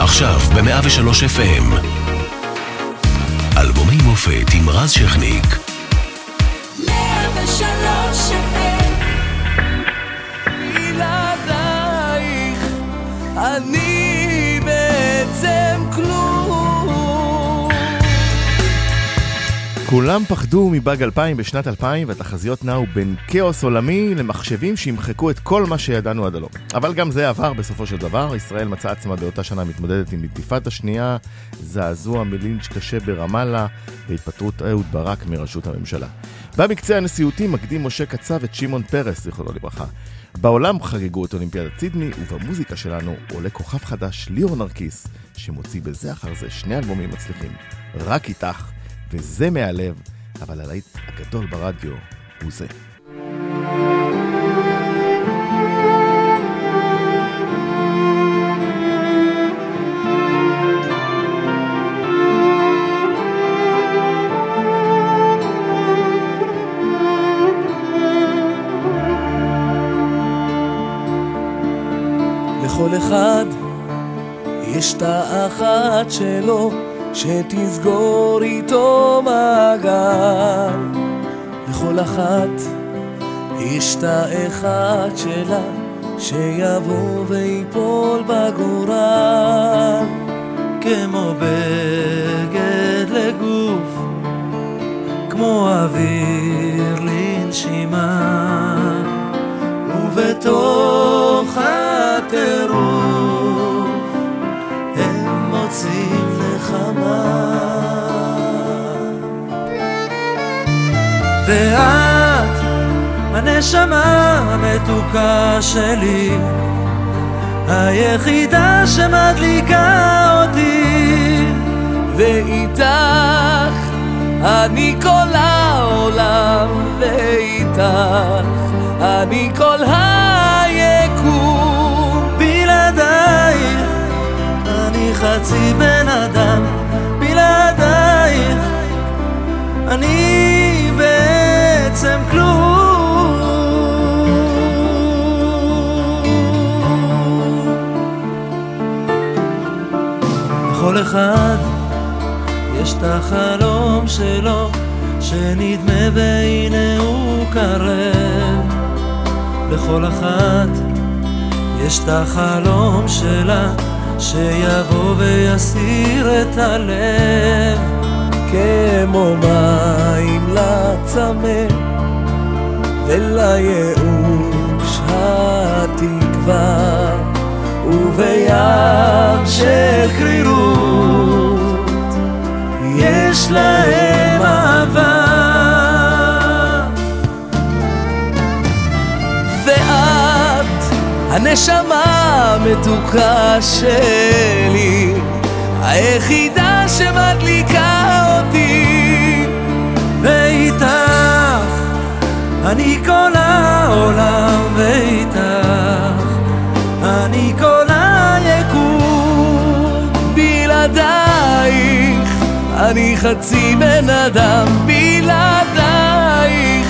עכשיו ב-103 FM. אלבומי מופת עם רז שכניק. 103 FM. בלעדייך אני כולם פחדו מבאג 2000 בשנת 2000 והתחזיות נעו בין כאוס עולמי למחשבים שימחקו את כל מה שידענו עד הלום. אבל גם זה עבר בסופו של דבר, ישראל מצאה עצמה באותה שנה מתמודדת עם אינתיפאדה שנייה, זעזוע מלינץ' קשה ברמאללה והתפטרות אהוד ברק מראשות הממשלה. במקצה הנשיאותי מקדים משה קצב את שמעון פרס, זיכרונו לברכה. בעולם חגגו את אולימפיאדת סידני, ובמוזיקה שלנו עולה כוכב חדש, ליאור נרקיס, שמוציא בזה אחר זה שני אלבומים מצליחים. רק איתך. וזה מהלב, אבל הלהיט הגדול ברדיו הוא זה. לכל אחד יש את האחת שלו שתסגור איתו מעגל. לכל אחת יש את האחד שלה שיבוא ויפול בגורל. כמו בגד לגוף, כמו אוויר לנשימה, ובתוך הטירוף הנשמה המתוקה שלי, היחידה שמדליקה אותי, ואיתך אני כל העולם, ואיתך אני כל היקום. בלעדייך אני חצי בן אדם, בלעדייך אני בעצם כלום. לכל אחד יש את החלום שלו, שנדמה והנה הוא קרב. לכל אחת יש את החלום שלה, שיבוא ויסיר את הלב כמו מים לצמא ולייאוש התקווה ובים של קרירות יש להם אהבה. ואת הנשמה המתוקה שלי היחידה שמדליקה אותי. ואיתך אני כל העולם ואיתך אני כל בלעדייך. אני חצי בן אדם בלעדייך.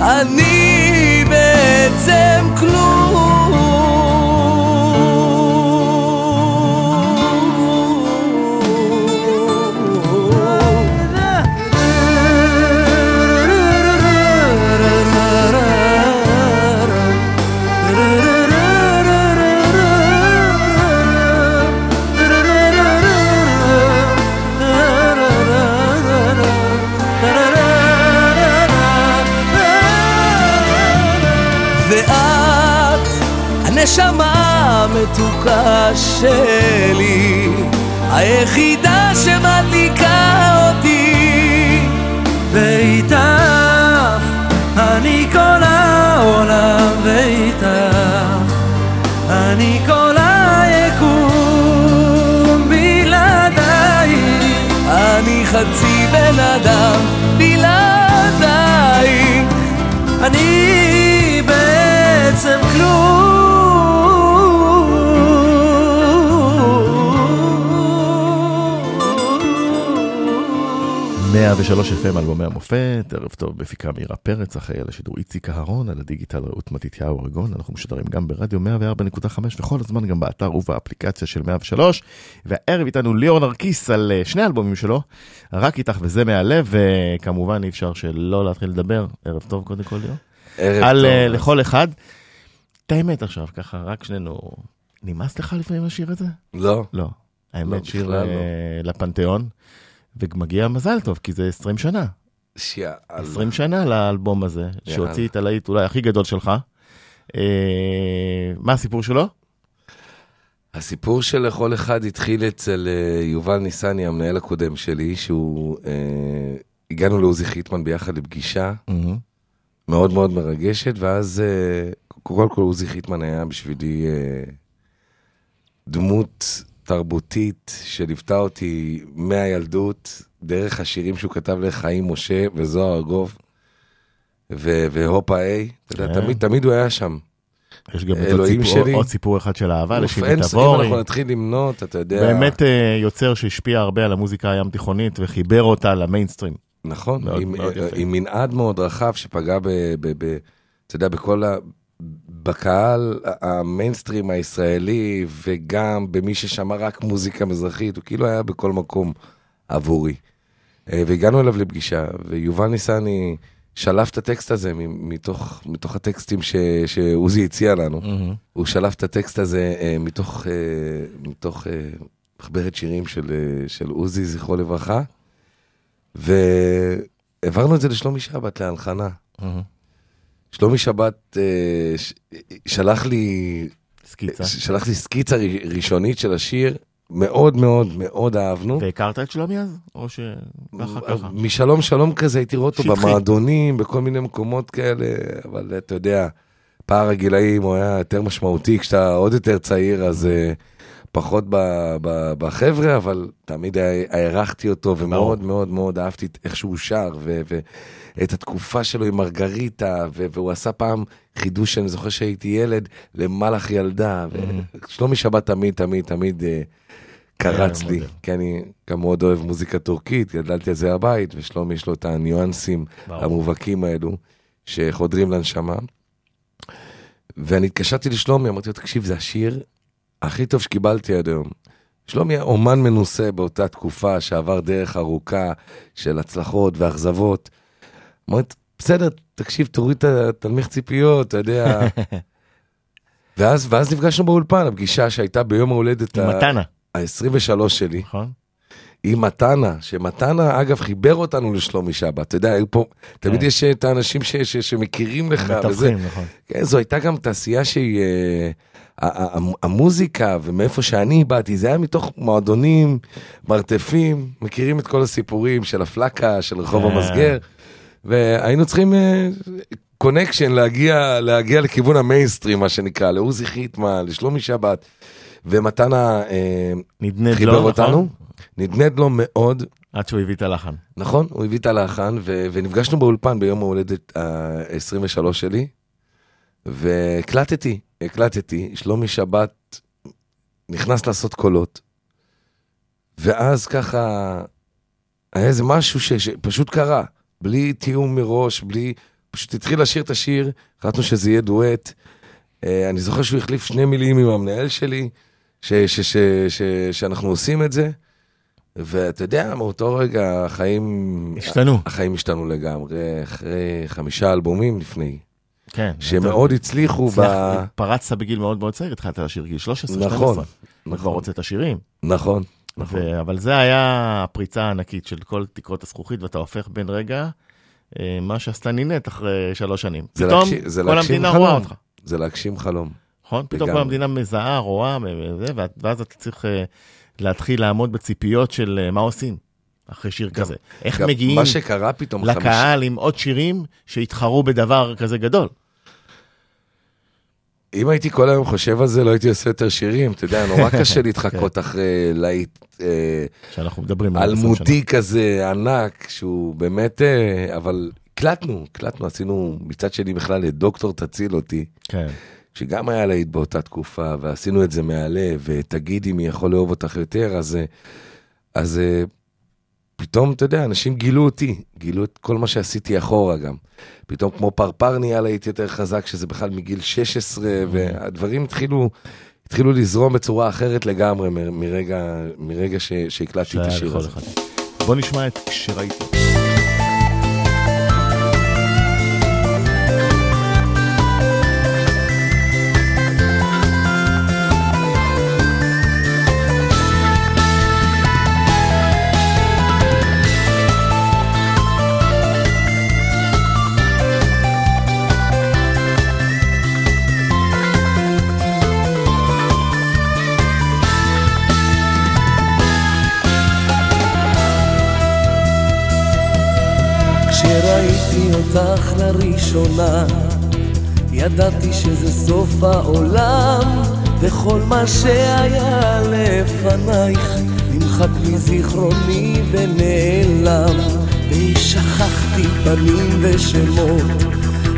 אני בעצם כלום המתוקה שלי, היחידה שמדליקה אותי. ואיתך אני כל העולם, ואיתך אני כל היקום. בלעדייך אני חצי בן אדם, בלעדייך אני בעצם כלום. 103 FM אלבומי המופת, ערב טוב בפיקה מאירה פרץ, אחראי על השידור איציק אהרון, על הדיגיטל רעות מתתיהו ארגון, אנחנו משודרים גם ברדיו 104.5 וכל הזמן גם באתר ובאפליקציה של 103, והערב איתנו ליאור נרקיס על אה, שני אלבומים שלו, רק איתך וזה מהלב, וכמובן אי אפשר שלא להתחיל לדבר, ערב טוב קודם כל ליאור. על טוב. אה, לכל אחד. את האמת עכשיו, ככה, רק שנינו, נמאס לך לפעמים השיר הזה? לא, לא. האמת, שיר בכלל לא. אה, לפנתיאון, ומגיע מזל טוב, כי זה 20 שנה. שיאללה. 20 שנה לאלבום הזה, שהוציא את הלהיט אולי הכי גדול שלך. אה, מה הסיפור שלו? הסיפור של לכל אחד התחיל אצל אה, יובל ניסני, המנהל הקודם שלי, שהוא... אה, הגענו לעוזי חיטמן ביחד לפגישה מאוד מאוד מרגשת, ואז אה, קודם כל עוזי חיטמן היה בשבילי אה, דמות תרבותית שליוותה אותי מהילדות, דרך השירים שהוא כתב לחיים משה וזוהר ארגוב, והופה איי, אתה יודע, כן. תמיד, תמיד הוא היה שם. יש גם עוד אלוהים סיפור, שלי. עוד סיפור אחד של אהבה, לשיבי אין- אם תבורי. אנחנו נתחיל למנות, אתה יודע... באמת אה, יוצר שהשפיע הרבה על המוזיקה הים תיכונית וחיבר אותה למיינסטרים. נכון, מאוד- עם, מאוד יפה. עם מנעד מאוד רחב שפגע ב... ב, ב אתה יודע, בכל ה... בקהל המיינסטרים הישראלי, וגם במי ששמע רק מוזיקה מזרחית, הוא כאילו היה בכל מקום עבורי. אה, והגענו אליו לפגישה, ויובל ניסני שלף את הטקסט הזה מתוך, מתוך הטקסטים ש, שעוזי הציע לנו. הוא שלף את הטקסט הזה אה, מתוך, אה, מתוך מחברת שירים של, של עוזי, זכרו לברכה, והעברנו את זה לשלומי שבת להלחנה. שלומי שבת אה, ש, שלח לי, סקיצה. ש- שלח לי סקיצה ראשונית של השיר, מאוד מאוד מאוד אהבנו. והכרת את שלומי אז? או שככה ככה? משלום שלום כזה הייתי רואה אותו. במועדונים, בכל מיני מקומות כאלה, אבל אתה יודע, פער הגילאים הוא היה יותר משמעותי, כשאתה עוד יותר צעיר אז אה, פחות ב- ב- בחבר'ה, אבל תמיד הערכתי אותו ומאוד מאוד מאוד אהבתי איך שהוא שר, ו- ואת התקופה שלו עם מרגריטה, ו- והוא עשה פעם חידוש, אני זוכר שהייתי ילד, למלאך ילדה, ושלומי שבת תמיד תמיד תמיד אה, קרץ לי. כי אני גם מאוד אוהב מוזיקה טורקית, גדלתי על זה הבית, ושלומי יש לו את הניואנסים. המובהקים האלו, שחודרים לנשמה. ואני התקשרתי לשלומי, אמרתי לו, תקשיב, זה השיר הכי טוב שקיבלתי עד היום. שלומי היה אומן מנוסה באותה תקופה, שעבר דרך ארוכה של הצלחות ואכזבות. אמרתי, בסדר, תקשיב, תוריד את התנמיך ציפיות, אתה יודע. ואז, ואז נפגשנו באולפן, הפגישה שהייתה ביום ההולדת עם מתנה, ה-23 שלי. נכון? עם מתנה, שמתנה אגב חיבר אותנו לשלומי שבת, אתה יודע, היו פה, תמיד כן. יש את האנשים ש, ש, שמכירים לך, וזה, מתווכים, נכון. כן, זו הייתה גם תעשייה שהיא, אה, המוזיקה ומאיפה שאני באתי, זה היה מתוך מועדונים, מרתפים, מכירים את כל הסיפורים של הפלקה, של רחוב כן. המסגר, והיינו צריכים connection להגיע, להגיע לכיוון המיינסטרים, מה שנקרא, לעוזי חיטמן, לשלומי שבת, ומתנה אה, חיבר לו, אותנו, נכון? נדנד לו מאוד, עד שהוא הביא את הלחן. נכון, הוא הביא את הלחן, ו- ונפגשנו באולפן ביום ההולדת ה-23 שלי, והקלטתי, הקלטתי, שלומי שבת נכנס לעשות קולות, ואז ככה, היה איזה משהו ש- שפשוט קרה, בלי תיאום מראש, בלי, פשוט התחיל לשיר את השיר, החלטנו שזה יהיה דואט. אה, אני זוכר שהוא החליף שני מילים עם המנהל שלי, ש- ש- ש- ש- שאנחנו עושים את זה. ואתה יודע, מאותו רגע החיים... השתנו. החיים השתנו לגמרי, אחרי חמישה אלבומים לפני, כן. שמאוד הצליחו ב... פרצת בגיל מאוד מאוד צעיר, התחלת לשיר גיל 13, 12. נכון, אתה כבר נכון, רוצה את השירים. נכון, נכון. ו- אבל זה היה הפריצה הענקית של כל תקרות הזכוכית, ואתה הופך בן רגע, אה, מה שעשתה נינט אחרי שלוש שנים. זה פתאום להגשים- זה כל המדינה חלום. רואה אותך, זה להגשים חלום. נכון? פתאום כל. המדינה מזהה, רואה, ואז אתה צריך אה, להתחיל לעמוד בציפיות של אה, מה עושים אחרי שיר כזה. איך גם מגיעים מה שקרה פתאום. לקהל עם עוד שירים שיתחרו בדבר כזה גדול. אם הייתי כל היום חושב על זה, לא הייתי עושה יותר שירים. אתה יודע, נורא קשה להתחקות אחרי להיט אה, שאנחנו מדברים על 20 שנה. אלמותי כזה ענק, שהוא באמת... אה, אבל הקלטנו, הקלטנו, עשינו מצד שני בכלל את דוקטור תציל אותי. כן. שגם היה להיט באותה תקופה, ועשינו את זה מהלב, ותגידי מי יכול לאהוב אותך יותר, אז, אה, אז פתאום, אתה יודע, אנשים גילו אותי, גילו את כל מה שעשיתי אחורה גם. פתאום כמו פרפר נהיה להיט יותר חזק, שזה בכלל מגיל 16, והדברים התחילו, התחילו לזרום בצורה אחרת לגמרי מרגע, מרגע ש, שהקלטתי את השיר הזה. בוא נשמע את כשראיתי. כשראיתי אותך לראשונה, ידעתי שזה סוף העולם, וכל מה שהיה לפנייך נמחק מזיכרוני ונעלם, ושכחתי פנים ושמות,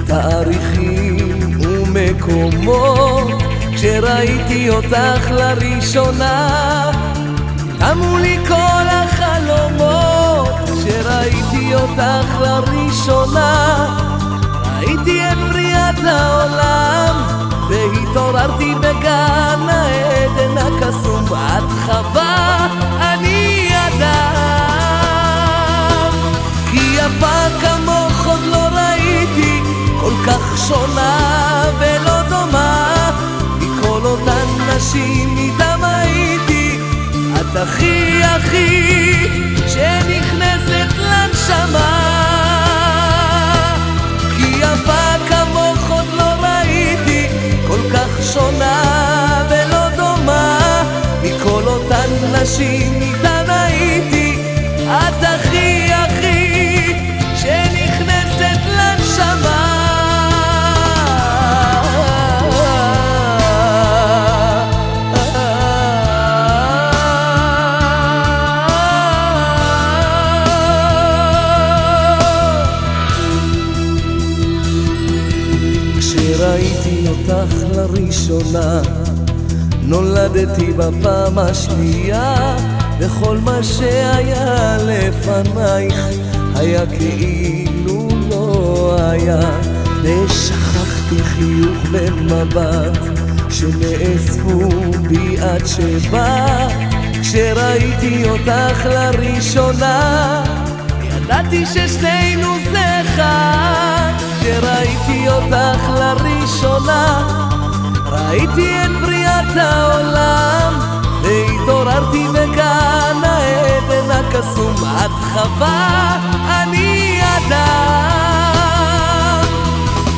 תאריכים ומקומות, כשראיתי אותך לראשונה, תמו לי כל החלומות, כשראיתי אותך לראשונה, ראיתי את בריאת העולם, והתעוררתי בגן העדן הקסום, את חווה, אני אדם. כי יפה כמוך עוד לא ראיתי, כל כך שונה ולא דומה, מכל אותן נשים איתם הייתי, את הכי הכי שנכנסת לנשמה. כי יפה כמוך עוד לא ראיתי, כל כך שונה ולא דומה, מכל אותן נשים איתן לראשונה, נולדתי בפעם השנייה, וכל מה שהיה לפנייך היה כאילו לא היה, ושכחתי חיוך ומבט שנאספו בי עד שבאת, כשראיתי אותך לראשונה, ידעתי ששנינו זה אחד, כשראיתי אותך לראשונה, ראיתי את בריאת העולם, והתעוררתי בגן העדן הקסום, את חווה, אני אדם.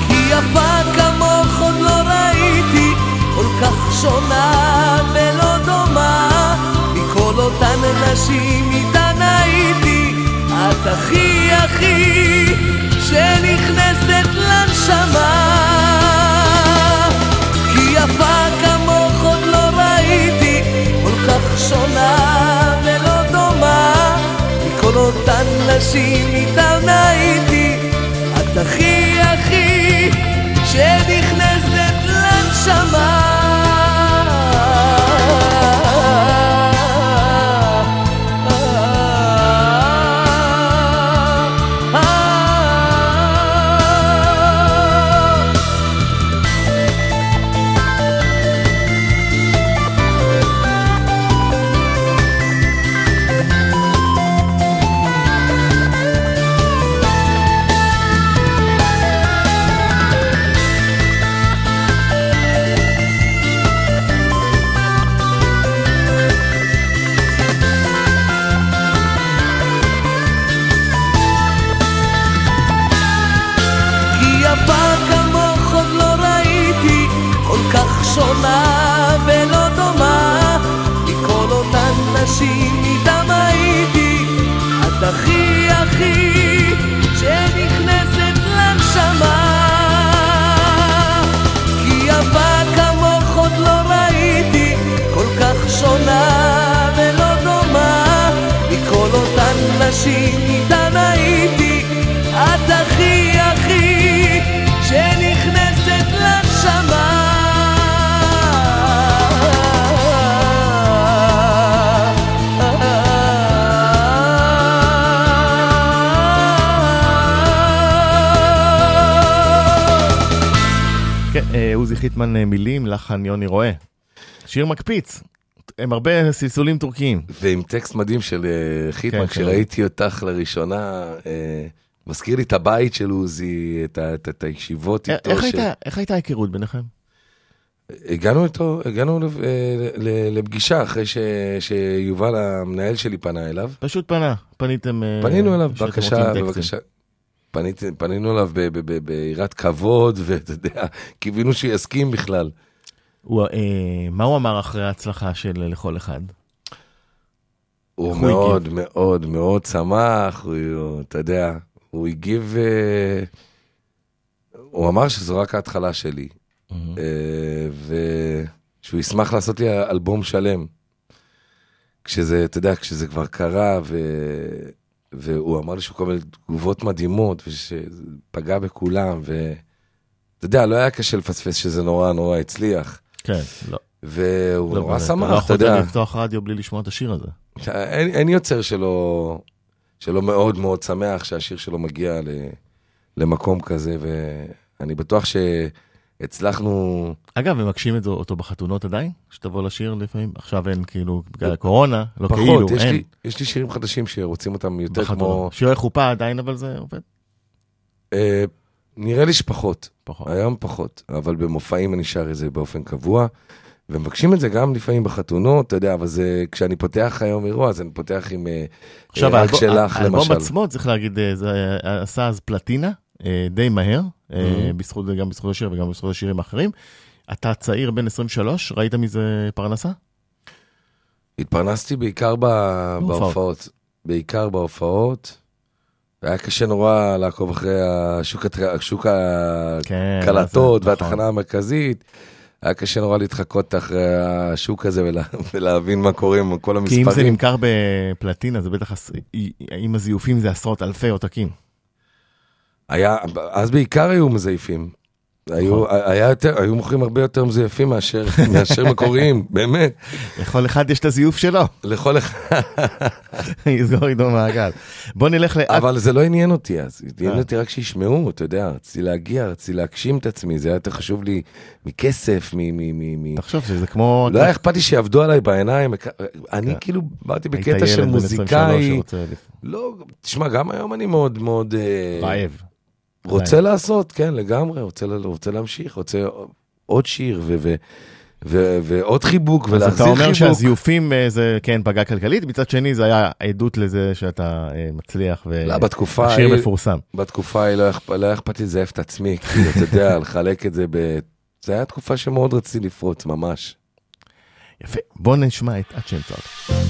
כי יפה כמוך עוד לא ראיתי, כל כך שונה ולא דומה, מכל אותן נשים איתן הייתי, את הכי נשים איתן הייתי, את הכי הכי שנכנסת חיטמן אה, מילים, לחן יוני רואה. שיר מקפיץ, הם הרבה סלסולים טורקיים. ועם טקסט מדהים של אה, חיטמן, כן, כשראיתי אותך לראשונה, אה, מזכיר לי את הבית של עוזי, את את את הישיבות א- איתו. איך ש- הייתה- איך הייתה ההיכרות ביניכם? הגענו איתו, הגענו לפגישה אחרי ש- שיובל המנהל שלי פנה אליו. פשוט פנה, פניתם... פנינו אליו, בבקשה. בבקשה. פניתי- פנינו אליו ביראת כבוד, ואתה יודע, קיווינו שהוא יסכים בכלל. הוא, אה, מה הוא אמר אחרי ההצלחה של לכל אחד? הוא איך הוא מאוד מאוד מאוד שמח, הוא, אתה יודע, הוא הגיב, אה, הוא אמר שזו רק ההתחלה שלי, אה, ושהוא ישמח לעשות לי אלבום שלם. כשזה, אתה יודע, כשזה כבר קרה, ו... והוא אמר לי שהוא קבל תגובות מדהימות, ושזה פגע בכולם, ואתה יודע, לא היה קשה לפספס שזה נורא נורא הצליח. כן, לא. והוא לא נורא באמת, שמח, לא אתה יודע. יכולת לפתוח רדיו בלי לשמוע את השיר הזה. אין, אין יוצר שלא, שלא מאוד מאוד שמח שהשיר שלו מגיע ל, למקום כזה, ואני בטוח שהצלחנו, אגב, הם מקשים את זה אותו בחתונות עדיין? שתבוא לשיר לפעמים? עכשיו אין כאילו, בגלל הקורונה, לא פחות, כאילו, יש, אין. לי, יש לי שירים חדשים שרוצים אותם יותר כמו, בחתונות. שירי חופה עדיין, אבל זה עובד אה, נראה לי שפחות, פחות. היום פחות, אבל במופעים אני שר את זה באופן קבוע. ומבקשים את זה גם לפעמים בחתונות, אתה יודע, אבל זה, כשאני פותח היום אירוע, אז אני פותח עם אה, עכשיו, אה, רק האלבום-. עצמו, צריך להגיד, אה, זה אה, עשה אז פלטינה, אה, די מהר, אה, Mhm. בזכות, גם בזכות השיר וגם בזכות השירים האחרים. אתה צעיר בן 23, ראית מזה פרנסה? התפרנסתי בעיקר ב- בהופעות. בעיקר בהופעות. היה קשה נורא לעקוב אחרי השוק, השוק כן. הקלטות זה- והתחנה המרכזית. היה קשה נורא להתחקות אחרי השוק הזה ולה, ולהבין מה קורה עם כל כי אם זה המספרים. נמכר בפלטינה, זה בטח, עם הזיופים זה עשרות אלפי עותקים. היה, אז בעיקר היו מזייפים. היו, נכון. היה יותר, היו מוכרים הרבה יותר מזויפים מאשר, מאשר מקוריים, באמת. לכל אחד יש את הזיוף שלו, לכל אחד. יסגור איתו מעגל. בוא נלך לאט. אבל זה לא עניין אותי אז, עניין אה. אותי רק שישמעו, אתה יודע, רציתי להגיע, רציתי להגשים את עצמי, זה היה יותר חשוב לי מכסף, מ... מ, מ, מ... תחשוב שזה כמו... לא היה אכפת לי שיעבדו עליי בעיניים, אני כן. כאילו באתי בקטע של ילד בן 23 מוזיקאי, לא, תשמע, גם היום אני מאוד מאוד אה, רעב. רוצה לעשות, כן, לגמרי, רוצה רוצה להמשיך, רוצה עוד שיר ו- ו- ו- ועוד חיבוק אז אתה ולהחזיר אומר חיבוק. שהזיופים אה, זה כן פגע כלכלית, מצד שני זה היה עדות לזה שאתה אה, מצליח לא, והשיר ההיא- מפורסם. בתקופה ההיא לא אכפ- לא אכפת לי לזייף את עצמי, כאילו, אתה יודע, לחלק את זה ב... זה היה תקופה שמאוד רציתי לפרוץ, ממש. יפה, בוא נשמע את עד שאמצא אותה.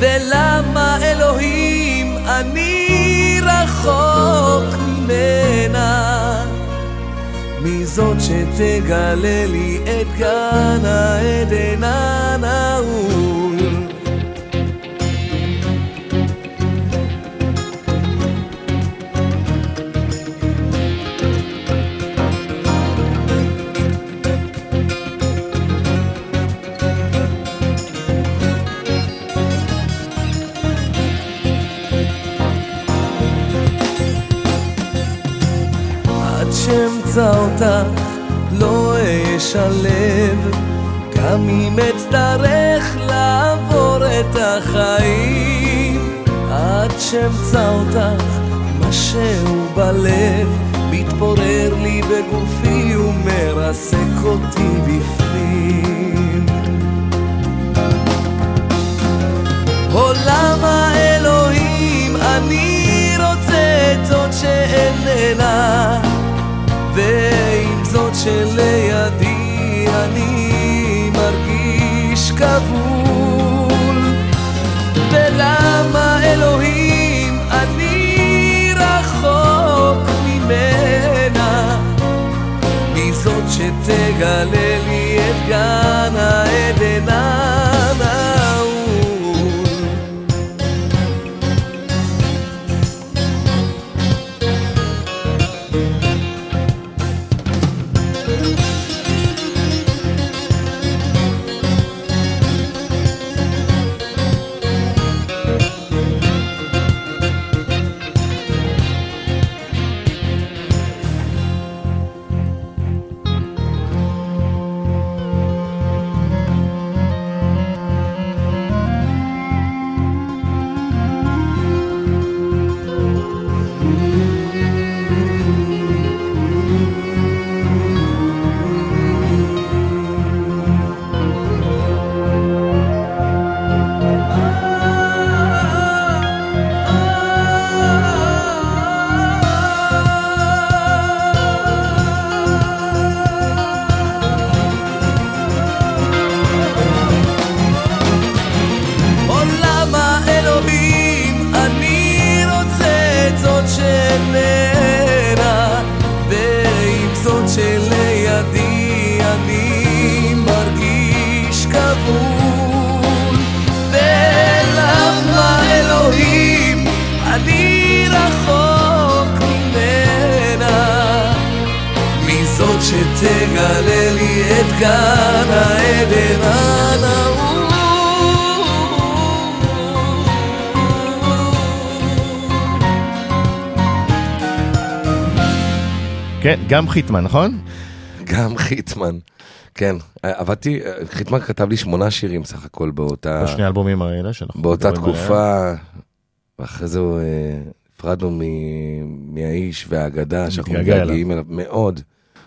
ולמה אלוהים, אני רחוק ממנה, מזאת שתגלה לי את גן העדן הנעול. אשלב גם אם אצטרך לעבור את החיים. עד שאמצא אותך משהו בלב מתפורר לי בגופי ומרסק אותי בפנים. עולם האלוהים אני רוצה את זאת שאיננה ועם זאת שלידי שתגלה לי את גן העדן גם חיטמן, נכון? גם חיטמן. כן, עבדתי, חיטמן כתב לי שמונה שירים סך הכל באותה, בשני האלבומים האלה שאנחנו באותה. תקופה, ואחרי זה אה, נפרדנו מ- מהאיש והאגדה שאנחנו. מתגעגעים אליו מאוד.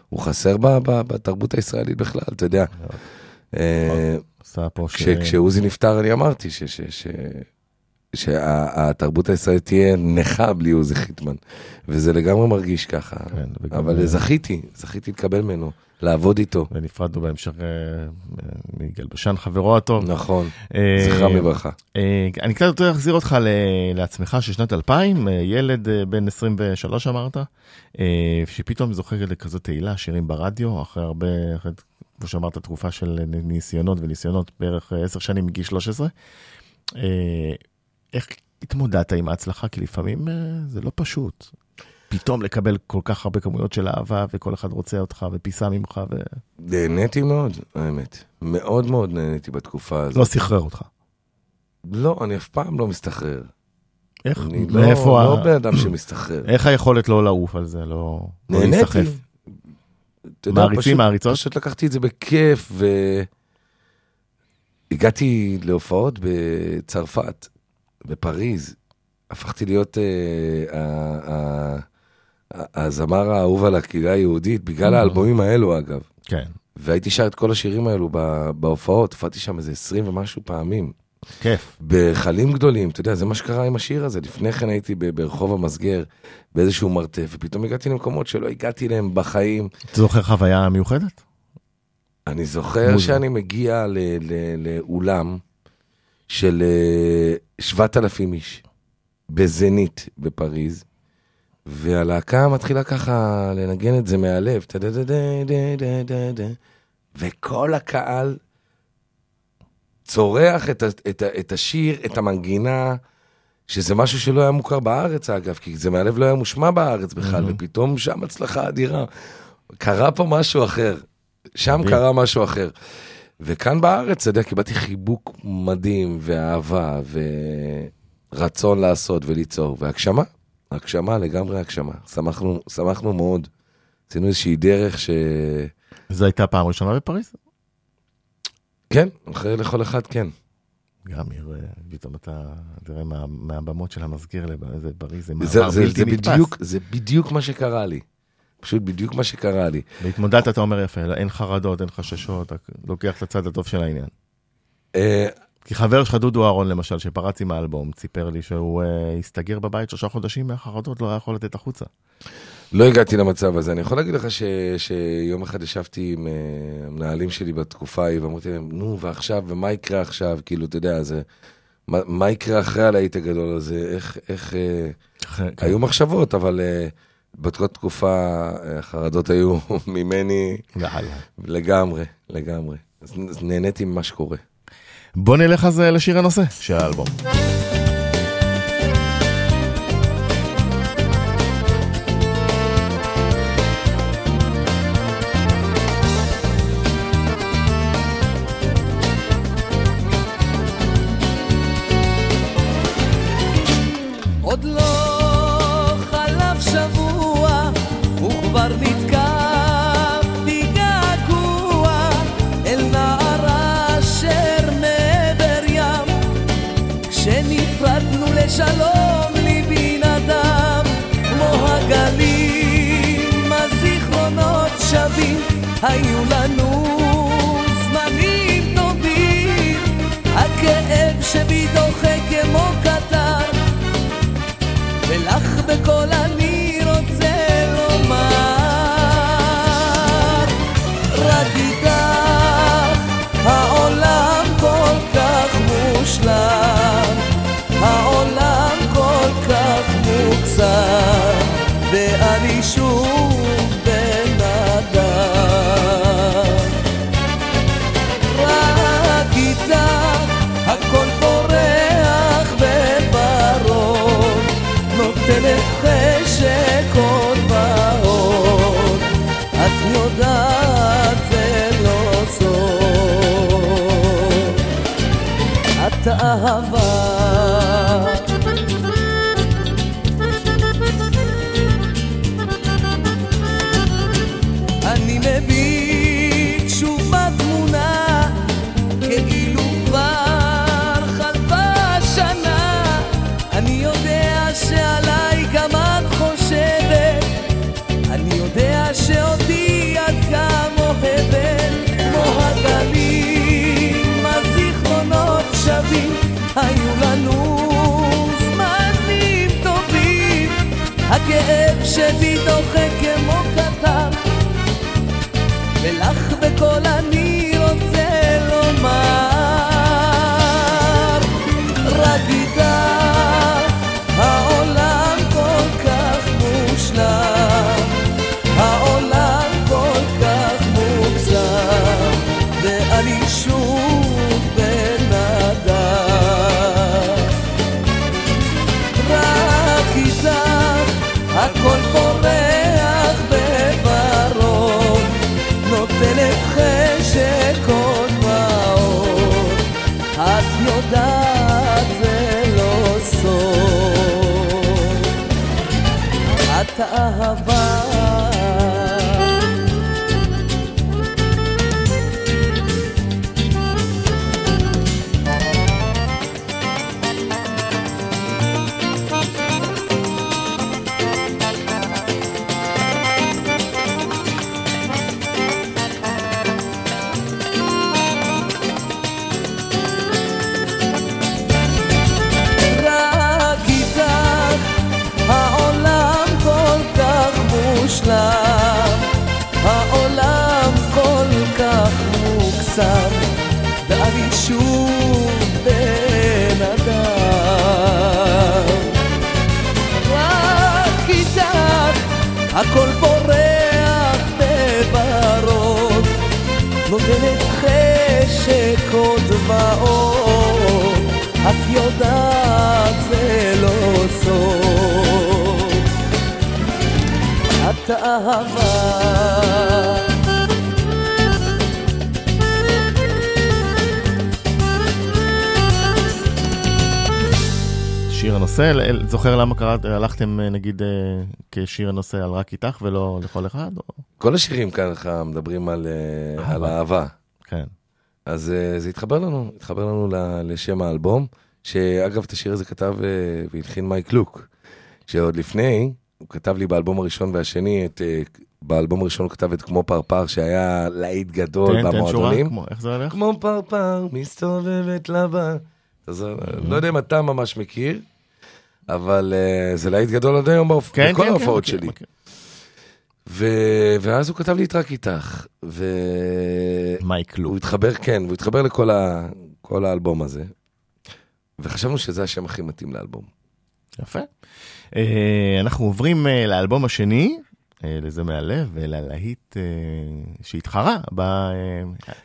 הוא חסר ב- ב- בתרבות הישראלית בכלל, אתה יודע. אה, עשה פה כש- שירים. כשעוזי נפטר אני אמרתי ש- ש- ש- שהתרבות הישראלית תהיה נכה בלי עוזי חיטמן, וזה לגמרי מרגיש ככה. כן, וגם- אבל זכיתי, זכיתי לקבל ממנו, לעבוד איתו. ונפרדנו בהמשך אה, מיגאל בשן, חברו הטוב. נכון, אה, זכרם לברכה. אה, אני קצת יותר אחזיר אותך לעצמך של שנת 2000, אה, ילד אה, בן 23 אמרת, אה, שפתאום זוכה לכזאת תהילה, שירים ברדיו, אחרי הרבה, אחרי, כמו שאמרת, תקופה של ניסיונות וניסיונות, בערך אה, 10 שנים מגיל 13. איך התמודדת עם ההצלחה? כי לפעמים אה, זה לא פשוט. פתאום לקבל כל כך הרבה כמויות של אהבה, וכל אחד רוצה אותך ופיסה ממך, ולא נהניתי מאוד, האמת. מאוד מאוד נהניתי בתקופה הזאת. סחרר אותך. לא, אני אף פעם לא מסתחרר. איך? אני לא, מאיפה לא ה... בן אדם שמסתחרר. איך היכולת לא לעוף על זה? לא... לא נהניתי. יודע, מעריצים, מעריצות? פשוט לקחתי את זה בכיף, והגעתי להופעות בצרפת, בפריז. הפכתי להיות אה, הזמר האהוב על הקהילה היהודית, בגלל Mhm. האלבומים האלו אגב. כן, והייתי שר את כל השירים האלו בהופעות, הופעתי שם איזה 20 ומשהו פעמים. כיף. בהיכלים גדולים, אתה יודע, זה מה שקרה עם השיר הזה. לפני כן הייתי ברחוב המסגר, באיזשהו מרתף, ופתאום הגעתי למקומות שלא הגעתי אליהם בחיים. אתה זוכר חוויה מיוחדת? אני זוכר מוזיקה. שאני מגיע ל- ל- לאולם של אה, 7,000 איש, בזנית בפריז, והלהקה מתחילה ככה לנגן את זה מהלב, וכל הקהל צורח את, את, את השיר, את המנגינה, שזה משהו שלא היה מוכר בארץ אגב, כי זה מהלב לא היה מושמע בארץ בכלל, Mhm. ופתאום שם הצלחה אדירה. קרה פה משהו אחר, שם. קרה משהו אחר. וכאן בארץ, אתה יודע, קיבלתי חיבוק מדהים, ואהבה, ורצון לעשות וליצור, והגשמה, הגשמה, לגמרי הגשמה. שמחנו, שמחנו מאוד. עשינו איזושהי דרך ש... זו הייתה פעם ראשונה בפריז? כן, אחרי לכל אחד כן. גם עיר, פתאום אתה, תראה, מה- מהבמות של המזכיר לאיזה בריא, זה זה, מעבר זה, בלתי זה, נתפס. זה בדיוק מה שקרה לי. פשוט בדיוק מה שקרה לי. והתמודדת, אתה אומר יפה, אין חרדות, אין חששות, אתה לוקח את הצד הטוב של העניין. אה, כי חבר שלך, דודו אהרון למשל, שפרץ עם האלבום, סיפר לי שהוא אה, הסתגר בבית שלושה חודשים מהחרדות, לא היה יכול לתת החוצה. לא הגעתי למצב הזה. אני יכול להגיד לך ש, שיום אחד ישבתי עם אה, המנהלים שלי בתקופה ההיא, ואמרתי להם, נו, ועכשיו, ומה יקרה עכשיו? כאילו, אתה יודע, זה... מה, מה יקרה אחרי הלהיט הגדול הזה? איך... איך כן. היו מחשבות, אבל אה, באותה תקופה אה, החרדות היו ממני. לגמרי, לגמרי. אז אז נהניתי ממה שקורה. בוא נלך אז אה, לשיר הנושא של האלבום. את הכאב את ועוד את יודעת זה לא סוד את אהבה שיר הנושא, זוכר למה קראת, הלכתם אה, נגיד אה, כשיר הנושא על רק איתך ולא לכל אחד? או... כל השירים ככה מדברים על, אה, על. אהבה. כן. אז אה, זה התחבר לנו, התחבר לנו לשם האלבום, שאגב, את השיר הזה כתב אה, והלחין מייק לוק, שעוד לפני, הוא כתב לי באלבום הראשון והשני, את, אה, באלבום הראשון הוא כתב את כמו פרפר, שהיה להיט גדול תן, תן שורה, במועדונים. כמו- איך זה הולך? כמו פרפר, מסתובבת לבה. אז אה, לא יודע אם אתה ממש מכיר, אבל אה, זה להיט גדול עד היום כן, בכל כן, כן, ההופעות מכיר, שלי. ו- ואז הוא כתב לי את רק איתך, והוא מייק לוק. התחבר, כן, והוא התחבר לכל ה- כל האלבום הזה, וחשבנו שזה השם הכי מתאים לאלבום. יפה. אה, אנחנו עוברים אה, לאלבום השני, אה, לזה מהלב, וללהיט שהתחרה ב...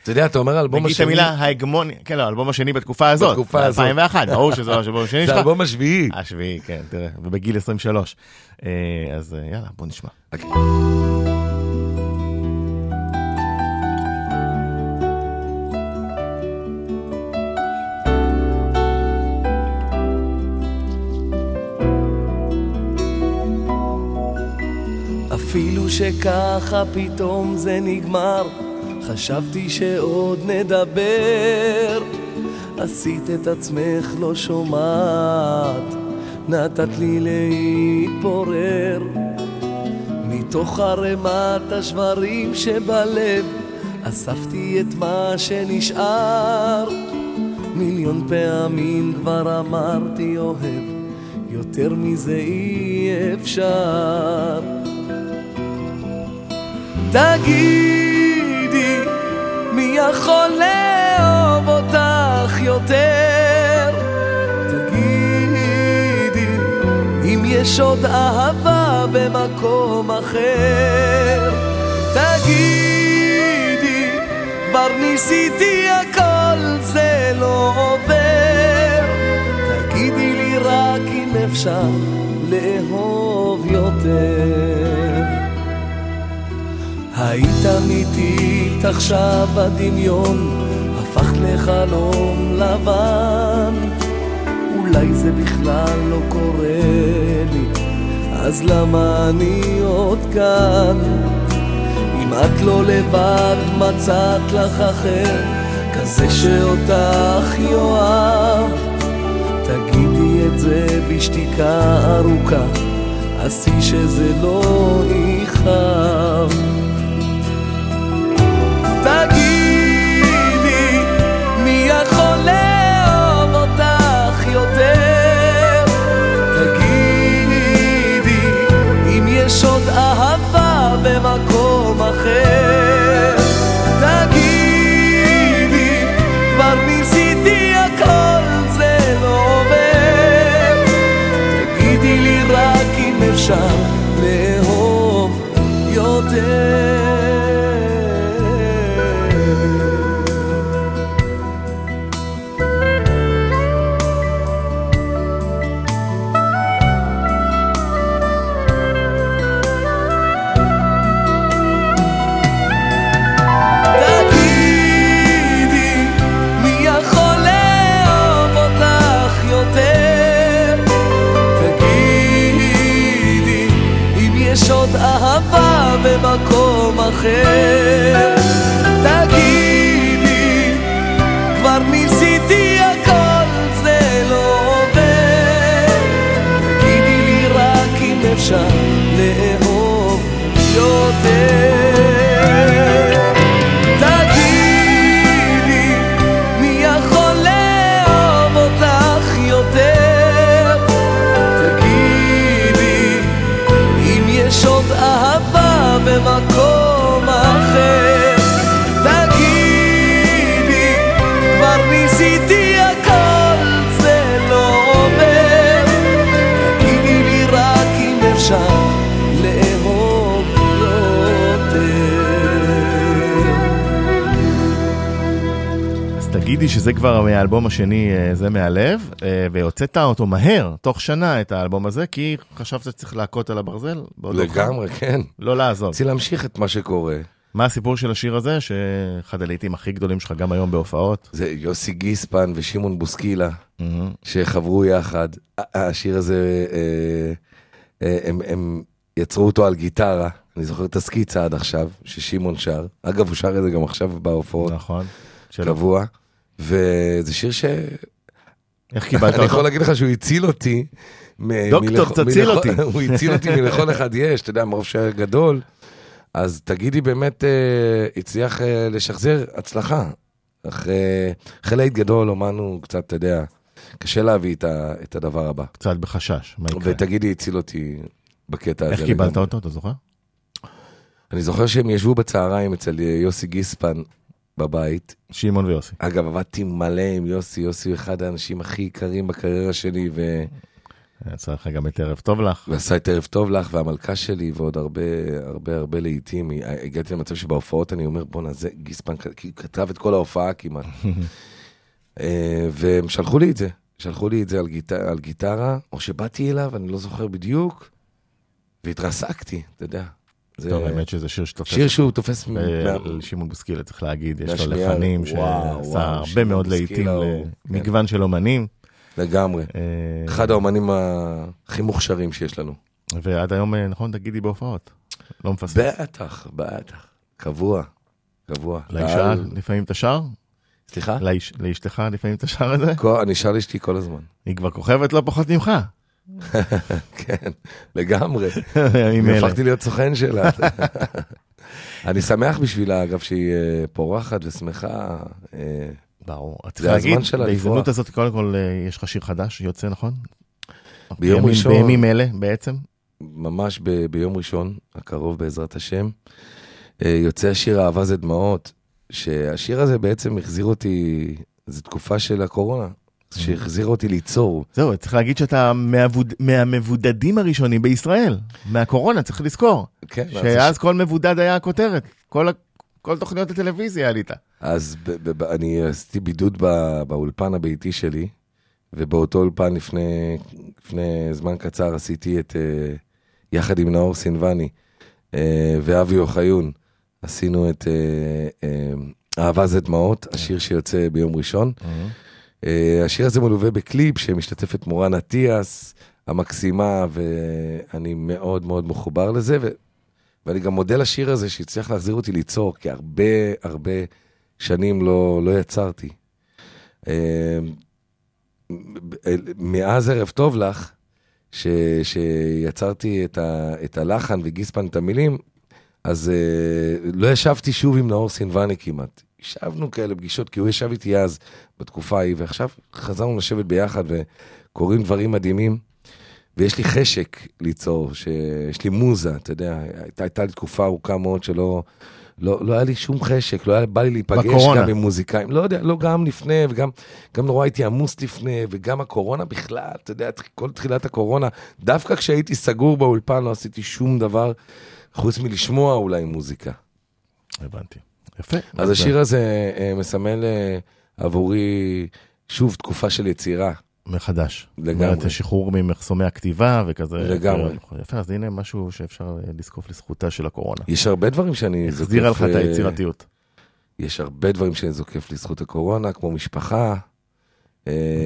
אתה יודע, אתה אומר האלבום נגיד את השני, המילה ההגמוני, כן, לא, האלבום השני בתקופה הזאת. בתקופה הזאת. 2001, ברור שזה האלבום השני זה שלך. האלבום השביעי. השביעי, כן, תראה, ובגיל 23. אה, אז אה, יאללה, בוא נשמע. אוקיי. אפילו שככה פתאום זה נגמר, חשבתי שעוד נדבר. עשית את עצמך לא שומעת, נתת לי להתפורר. מתוך ערימת השברים שבלב, אספתי את מה שנשאר. מיליון פעמים כבר אמרתי אוהב, יותר מזה אי אפשר. תגידי, מי יכול לאהוב אותך יותר? יש עוד אהבה במקום אחר. תגידי, כבר ניסיתי הכל, זה לא עובר. תגידי לי רק אם אפשר לאהוב יותר. היית אמיתית, עכשיו הדמיון הפך לחלום לבן. אולי זה בכלל לא קורה לי, אז למה אני עוד כאן? אם את לא לבד, מצאת לך אחר, כזה שאותך יאהב. תגידי את זה בשתיקה ארוכה, עשי שזה לא יכאב. במקום אחר. תגידי שזה כבר מהאלבום השני, אה, זה מהלב, אה, והוצאת אותו מהר, תוך שנה, את האלבום הזה, כי חשבת שצריך להכות על הברזל? לגמרי, כן. לא לעזוב. רציתי להמשיך את מה שקורה. מה הסיפור של השיר הזה, שאחד הלהיטים הכי גדולים שלך גם היום בהופעות? זה יוסי גיספן ושמעון בוסקילה, מהמם. שחברו יחד. השיר הזה, אה, אה, הם, הם יצרו אותו על גיטרה. אני זוכר את הסקיצה עד עכשיו, ששמעון שר. אגב, הוא שר את זה גם עכשיו בהופעות. נכון. קבוע, וזה שיר ש... איך קיבלת אני אותו? יכול להגיד לך שהוא הציל אותי. דוקטור, תציל אותי. הוא הציל אותי מלכל אחד יש, אתה יודע, מרוב שהיה גדול. אז תגידי, באמת אה, הצליח אה, לשחזר הצלחה. אחרי להיט גדול, אומן הוא קצת, אתה יודע, קשה להביא את ה- את הדבר הבא. קצת בחשש, מה יקרה? ותגידי, הציל אותי בקטע הזה. איך קיבלת. אותו, אתה זוכר? אני זוכר שהם ישבו בצהריים אצל יוסי גיספן בבית. שמעון ויוסי. אגב, עבדתי מלא עם יוסי, יוסי הוא אחד האנשים הכי יקרים בקריירה שלי, ו... יצא לך גם את ערב טוב לך. ועשה את ערב טוב לך והמלכה שלי ועוד הרבה הרבה הרבה לעיתים. הגעתי למצב שבהופעות אני אומר בואנה זה גיספן כי כתב את כל ההופעה כמעט. אה, והם שלחו לי את זה, שלחו לי את זה על, גיט... על גיטרה, או שבאתי אליו, אני לא זוכר בדיוק, והתרסקתי, אתה יודע. זה טוב, האמת שזה שיר שתופס. שיר שהוא תופס... אה, שמעון בוסקילה, צריך להגיד, יש לו לחנים שעשה הרבה מאוד לעיתים למגוון של אומנים. לגמרי. אה, אחד האומנים הכי מוכשרים שיש לנו. ועד היום, אה, נכון, תגידי בהופעות. לא מפספס. בטח, בטח. קבוע, קבוע. לאישה לפעמים אתה שר? סליחה? לאשתך לפעמים אתה שר את זה? אני שר לאשתי כל הזמן. היא כבר כוכבת לא פחות ממך. כן, לגמרי. הפכתי להיות סוכן שלה. אני שמח בשבילה, אגב, שהיא אה, פורחת ושמחה. אה, ברור. הזמן להגיד, בהזדמנות. הזאת, קודם כל, אה, יש לך שיר חדש שיוצא, נכון? ביום ראשון. בימים אלה, בעצם. ממש ב- ביום ראשון, הקרוב בעזרת השם, יוצא השיר אהבה זה דמעות, שהשיר הזה בעצם החזיר אותי, זו תקופה של הקורונה, שהחזיר אותי ליצור. זהו, צריך להגיד שאתה מהבוד- מהמבודדים הראשונים בישראל, מהקורונה, צריך לזכור. כן, אז שאז כל מבודד היה הכותרת. כל ה- כל תוכניות הטלוויזיה עלית. אז ב- ב- ב- אני עשיתי בידוד ב- באולפן הביתי שלי, ובאותו אולפן לפני, לפני זמן קצר עשיתי את, אה, יחד עם נאור סינבני אה, ואבי אוחיון, עשינו את אה, אה, אהבה זה דמעות, השיר שיוצא ביום ראשון. אה, השיר הזה מלווה בקליפ שמשתתפת מורן אטיאס המקסימה, ואני מאוד מאוד מחובר לזה, ו... ואני גם מודה לשיר הזה שהצליח להחזיר אותי ליצור, כי הרבה הרבה שנים לא, לא יצרתי. אה, מאז ערב טוב לך, ש, שיצרתי את, ה, את הלחן וגיספן את המילים, אז אה, לא ישבתי שוב עם נאור סינבני כמעט. ישבנו כאלה פגישות, כי הוא ישב איתי אז, בתקופה ההיא, ועכשיו חזרנו לשבת ביחד וקורים דברים מדהימים. ויש לי חשק ליצור, שיש לי מוזה, אתה יודע, הייתה, הייתה לי תקופה ארוכה מאוד שלא לא, לא היה לי שום חשק, לא היה בא לי להיפגש בקורונה. גם עם מוזיקאים, לא יודע, לא גם לפני, וגם גם נורא הייתי עמוס לפני, וגם הקורונה בכלל, אתה יודע, כל תחילת הקורונה, דווקא כשהייתי סגור באולפן לא עשיתי שום דבר, חוץ מלשמוע אולי מוזיקה. הבנתי. יפה. אז השיר הזה אה, מסמל אה, עבורי, שוב, תקופה של יצירה. מחדש. לגמרי. זאת שחרור ממחסומי הכתיבה וכזה. לגמרי. יפה, אז הנה משהו שאפשר אה, לזקוף לזכותה של הקורונה. יש הרבה דברים שאני זוקף... החזירה לך את היצירתיות. יש הרבה דברים שאני זוקף לזכות הקורונה, כמו משפחה.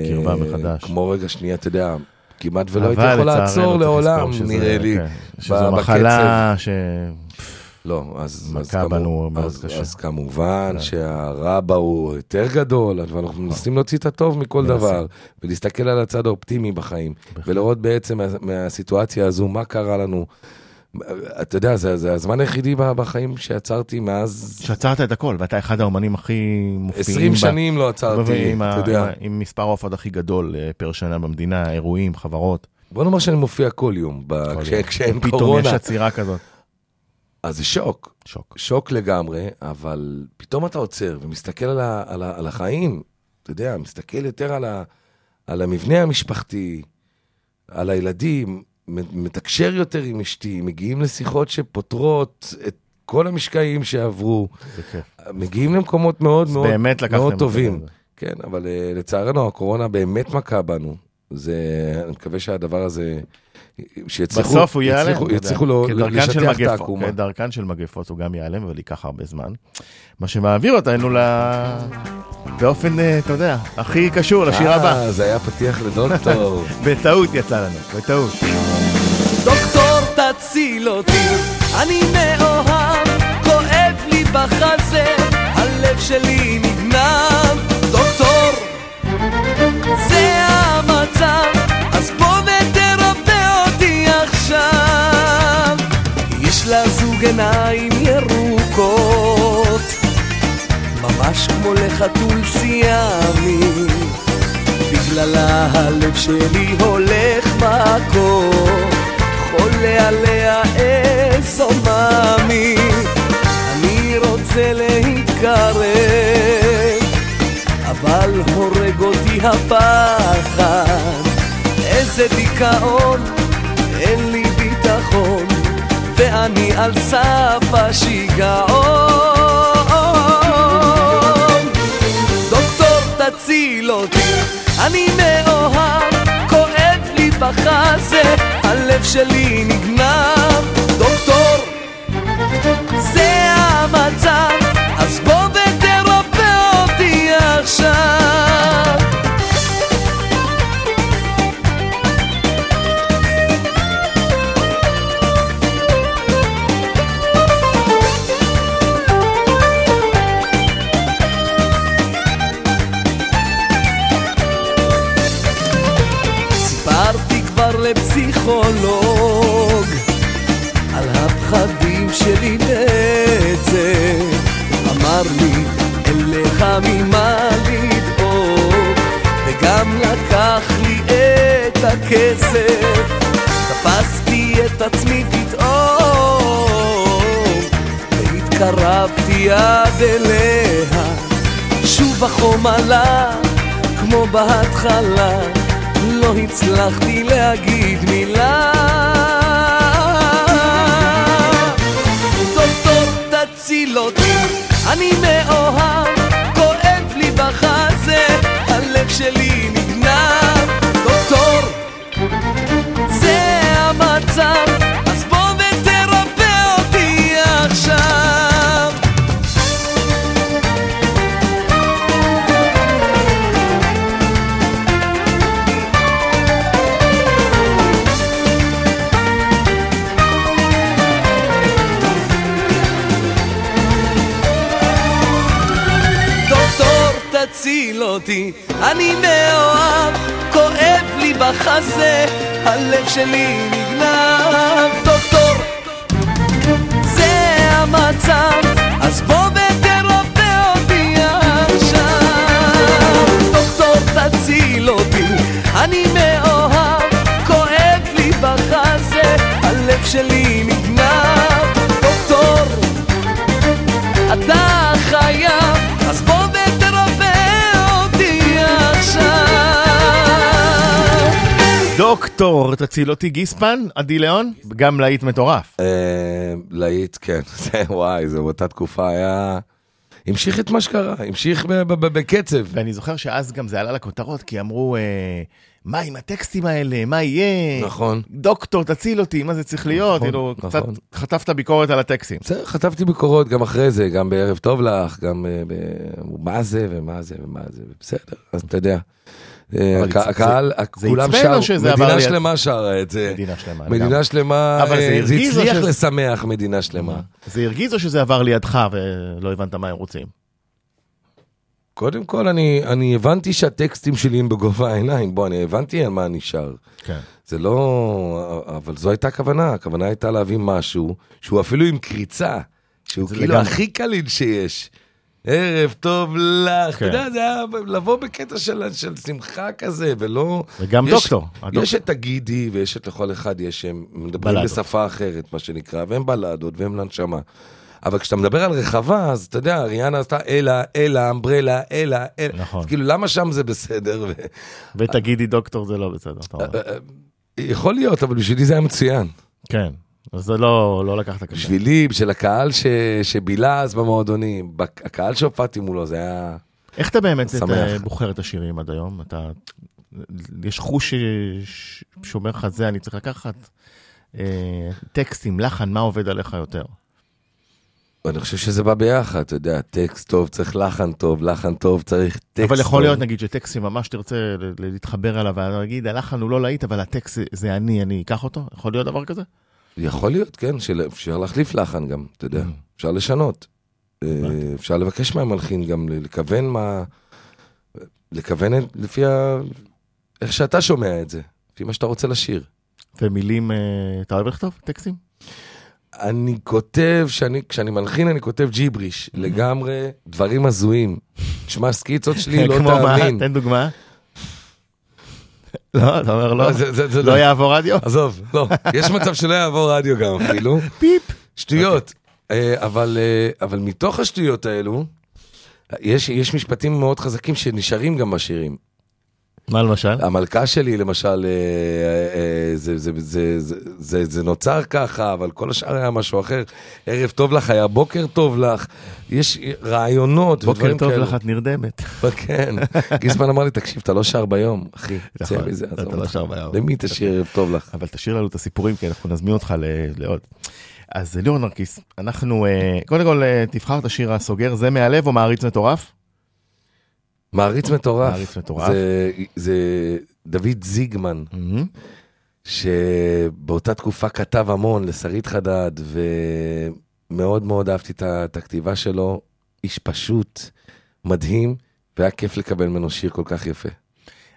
קרבה מחדש. כמו רגע שנייה, אתה יודע, כמעט ולא הייתי יכול לעצור לעולם, נראה לי. כן, שזו ב- מחלה ש... לא, אז, אז, מכה בנו מאוד אז, קשה. אז כמובן כן. שהרע בה הוא יותר גדול, ואנחנו מנסים להוציא את הטוב מכל. דבר, ולהסתכל על הצד האופטימי בחיים. ולראות בעצם מה- מהסיטואציה הזו, מה קרה לנו. אתה יודע, זה, זה הזמן היחידי ב- בחיים שיצרתי מאז שעצרת את הכל, ואתה אחד האומנים הכי מופיעים. 20 ב- שנים לא עצרתי, ה- אתה יודע. עם ה- עם מספר ההופעות הכי גדול אה, פר שנה במדינה, אירועים, חברות. בוא נאמר שאני מופיע כל יום, ב- כל כש- יום. כשאין פתאום קורונה. יש עצירה כזאת. אז זה שוק, שוק. שוק לגמרי, אבל פתאום אתה עוצר ומסתכל על, ה, על, ה, על החיים, אתה יודע, מסתכל יותר על, ה, על המבנה המשפחתי, על הילדים, מתקשר יותר עם אשתי, מגיעים לשיחות שפותרות את כל המשקעים שעברו. מגיעים למקומות מאוד מאוד, באמת מאוד טובים. כן, אבל uh, לצערנו הקורונה באמת מכה בנו. זה, אני מקווה שהדבר הזה, שיצליחו, בסוף הוא ייעלם. יצליחו, כדרכן של לשטח את העקומה. כדרכן של מגפות הוא גם ייעלם, אבל ייקח הרבה זמן. מה שמעביר אותנו ל... באופן, אה, אתה יודע, הכי קשור לשיר הבא. אה, זה היה פתיח לדוקטור. בטעות יצא לנו, בטעות. דוקטור תציל אותי, אני מאוהב, כואב לי בחזה, הלב שלי נגנב, זוג עיניים ירוקות, ממש כמו לחתול סיאמי. בגללה הלב שלי הולך מכות, חולה עליה איזו מאמי. אני רוצה להתקרב, אבל הורג אותי הפחד. איזה דיכאון, אין לי ביטחון, ואני על סף השיגעון. דוקטור תציל אותי, אני מאוהב, כואב לי בחזה, הלב שלי נגנב. דוקטור, זה המצב, אז בוא ותרפא אותי עכשיו. אמר לי אין לך ממה לדאוג וגם לקח לי את הכסף. תפסתי את עצמי פתאום והתקרבתי עד אליה. שוב החום עלה כמו בהתחלה. לא הצלחתי להגיד מילה. תציל אותי, אני מאוהב, כואב לי בחזה, הלב שלי נגנב. דוקטור, זה המצב, אותי, אני מאוהב, כואב לי בחזה, הלב שלי נגנב. דוקטור, זה המצב, אז בוא ותרפא אותי עכשיו. דוקטור תציל אותי, אני מאוהב, כואב לי בחזה, הלב שלי נגנב. דוקטור, אתה חייב, דוקטור, תציל אותי גיספן, עדי ליאון, גם להיט מטורף. אה, להיט, כן, זה וואי, זה באותה תקופה היה... המשיך את מה שקרה, המשיך בקצב. ואני זוכר שאז גם זה עלה לכותרות, כי אמרו, אה, מה עם הטקסטים האלה, מה יהיה? נכון. דוקטור, תציל אותי, מה זה צריך להיות? נכון, כאילו, נכון. קצת חטפת ביקורת על הטקסטים. בסדר, חטפתי ביקורות גם אחרי זה, גם בערב טוב לך, גם אה. מה זה ומה זה ומה זה, בסדר, אז אתה יודע. אה, הקהל, כולם שרו, מדינה? שלמה שרה את זה. מדינה שלמה. מדינה שלמה, זה אה, הצליח לשמח מדינה שלמה. זה הרגיז או שזה עבר לידך ולא הבנת מה הם רוצים? קודם כל, אני, אני הבנתי שהטקסטים שלי הם בגובה העיניים, בוא, אני הבנתי על מה אני שר. כן. זה לא... אבל זו הייתה הכוונה, הכוונה הייתה להביא משהו שהוא אפילו עם קריצה, שהוא כאילו לגמרי. הכי קליל שיש. ערב טוב לך, אתה כן. יודע, זה היה לבוא בקטע של, של שמחה כזה, ולא... וגם יש- דוקטור. הדוקטור. יש את הגידי ויש את לכל אחד יש, הם מדברים בלדות. בשפה אחרת, מה שנקרא, והם בלדות והם לנשמה. אבל כשאתה מדבר על רחבה, אז אתה יודע, ריאנה עשתה אלה, אלה, אמברלה, אלה, אלה. נכון. אז כאילו, למה שם זה בסדר? ותגידי דוקטור זה לא בסדר. אתה אומר. אה, יכול להיות, אבל בשבילי זה היה מצוין. כן. אז זה לא לא לקחת קשה. בשבילי, בשביל הקהל ש... שבילה אז במועדונים, הקהל שהופעתי מולו, זה היה... איך אתה באמת שמח. אתה בוחר את השירים עד היום? אתה... יש חוש ש- שאומר לך זה אני צריך לקחת? אה, טקסטים, לחן, מה עובד עליך יותר? אני חושב שזה בא ביחד, אתה יודע, טקסט טוב צריך לחן טוב, לחן טוב צריך טקסט טוב. אבל יכול להיות נגיד שטקסטים ממש תרצה להתחבר אליו ולהגיד הלחן הוא לא להיט אבל הטקסט זה אני, אני אקח אותו? יכול להיות דבר כזה? יכול להיות, כן, של... אפשר להחליף לחן גם, אתה יודע, אפשר לשנות. אה, אפשר לבקש מהמלחין גם לכוון מה... לכוון לפי ה... איך שאתה שומע את זה, לפי מה שאתה רוצה לשיר. ומילים, אה, אתה אוהב לכתוב טקסטים? אני כותב, שאני, כשאני מלחין אני כותב ג'יבריש, לגמרי דברים הזויים. תשמע, סקיצות שלי לא כמו מה? תאמין. תן דוגמה. לא, אתה אומר לא, לא, זה- זה- זה לא יעבור רדיו? עזוב, לא, יש מצב שלא יעבור רדיו גם אפילו. פיפ. שטויות. אה, אבל, אה, אבל מתוך השטויות האלו, יש משפטים מאוד חזקים שנשארים גם בשירים. מה למשל? המלכה שלי למשל, אה, אה, זה, זה, זה, זה, זה, זה נוצר ככה, אבל כל השאר היה משהו אחר. ערב טוב לך היה בוקר טוב לך. יש רעיונות בוקר ודברים טוב כאלו. לך, את נרדמת. כן. גיסמן אמר לי, תקשיב, אתה לא שר ביום, אחי. צא נכון, מזה, אתה לא. שר ביום. למי תשאיר ערב טוב לך? אבל תשאיר לנו את הסיפורים, כי אנחנו נזמין אותך לעוד. אז ליאור נרקיס, אנחנו, אה, קודם כל תבחר את השיר הסוגר, זה מהלב או מעריץ מטורף? מעריץ מטורף. מעריץ מטורף. זה, זה דוד זיגמן, מהמם. שבאותה תקופה כתב המון לשרית חדד, ומאוד מאוד אהבתי את הכתיבה שלו. איש פשוט, מדהים, והיה כיף לקבל ממנו שיר כל כך יפה.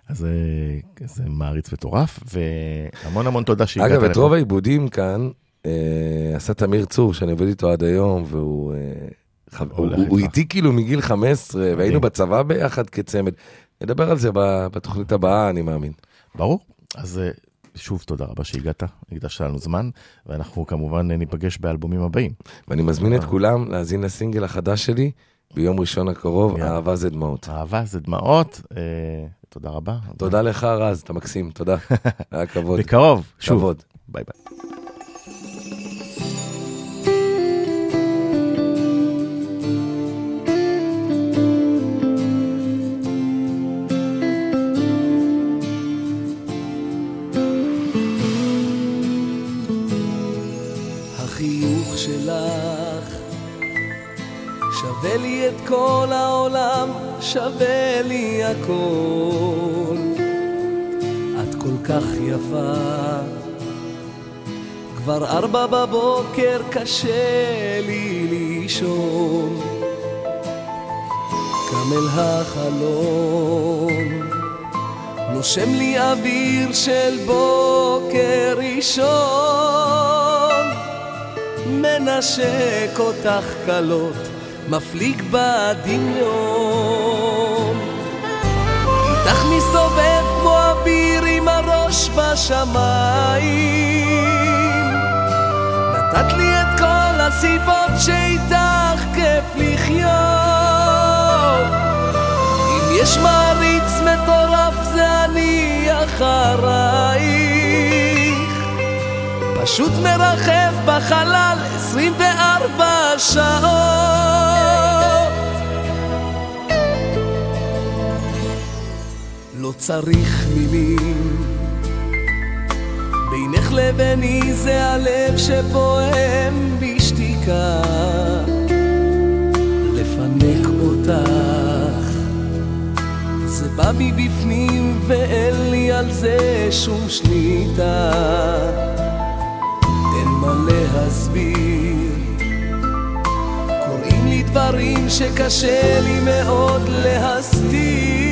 אז אה, זה מעריץ מטורף, והמון המון תודה שהגעת אגב, את. רוב העיבודים כאן אה, עשה תמיר צור, שאני עובד איתו עד היום, והוא... אה, הוא. איתי כאילו מגיל 15, והיינו מדהים. בצבא ביחד כצמד. נדבר על זה בתוכנית הבאה, אני מאמין. ברור. אז אה, שוב תודה רבה שהגעת, הקדשת לנו זמן, ואנחנו כמובן אה, ניפגש באלבומים הבאים. ואני מזמין את כולם להאזין לסינגל החדש שלי ביום ראשון הקרוב. אהבה זה דמעות. אהבה זה דמעות, אה, תודה רבה. תודה לך רז, אתה מקסים, תודה. היה כבוד. בקרוב, שוב. ביי ביי. את כל העולם, שווה לי הכל. את כל כך יפה, כבר ארבע בבוקר קשה לי לישון. קם אל החלון, נושם לי אוויר של בוקר ראשון. מנשק אותך קלות, מפליג בדמיון. איתך מסתובב כמו אביר עם הראש בשמיים. נתת לי את כל הסיבות שאיתך כיף לחיות. אם יש מעריץ מטורף זה אני אחרייך. פשוט מרחב בחלל 24 שעות. לא צריך מילים, בינך לביני זה הלב שפועם בשתיקה. לפנק אותך, זה בא מבפנים ואין לי על זה שום שליטה. אין מה להסביר. קוראים לי דברים שקשה לי מאוד להסתיר.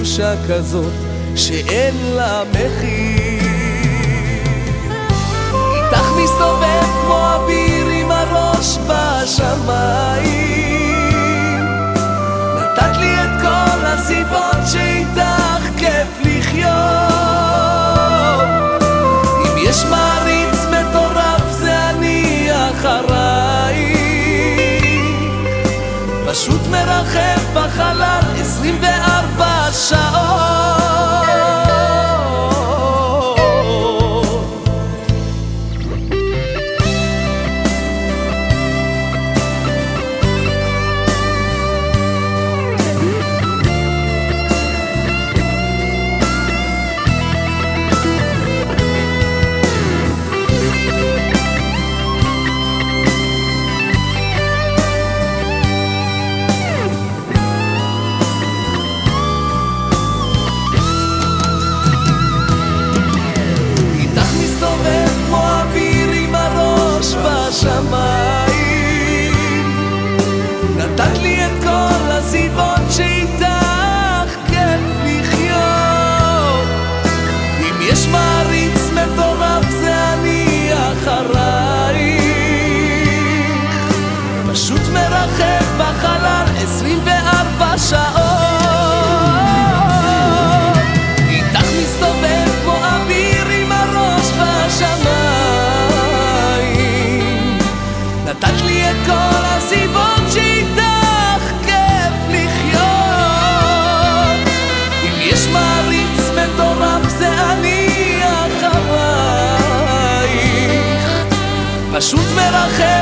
תחושה כזאת שאין לה מחיר. איתך מסתובב כמו אביר עם הראש בשמיים. נתת לי את כל הסיבות שאיתך כיף לחיות. אם יש מעריץ מטורף זה אני אחרייך. פשוט מרחב בחלל 24 שעות. פשוט בחלל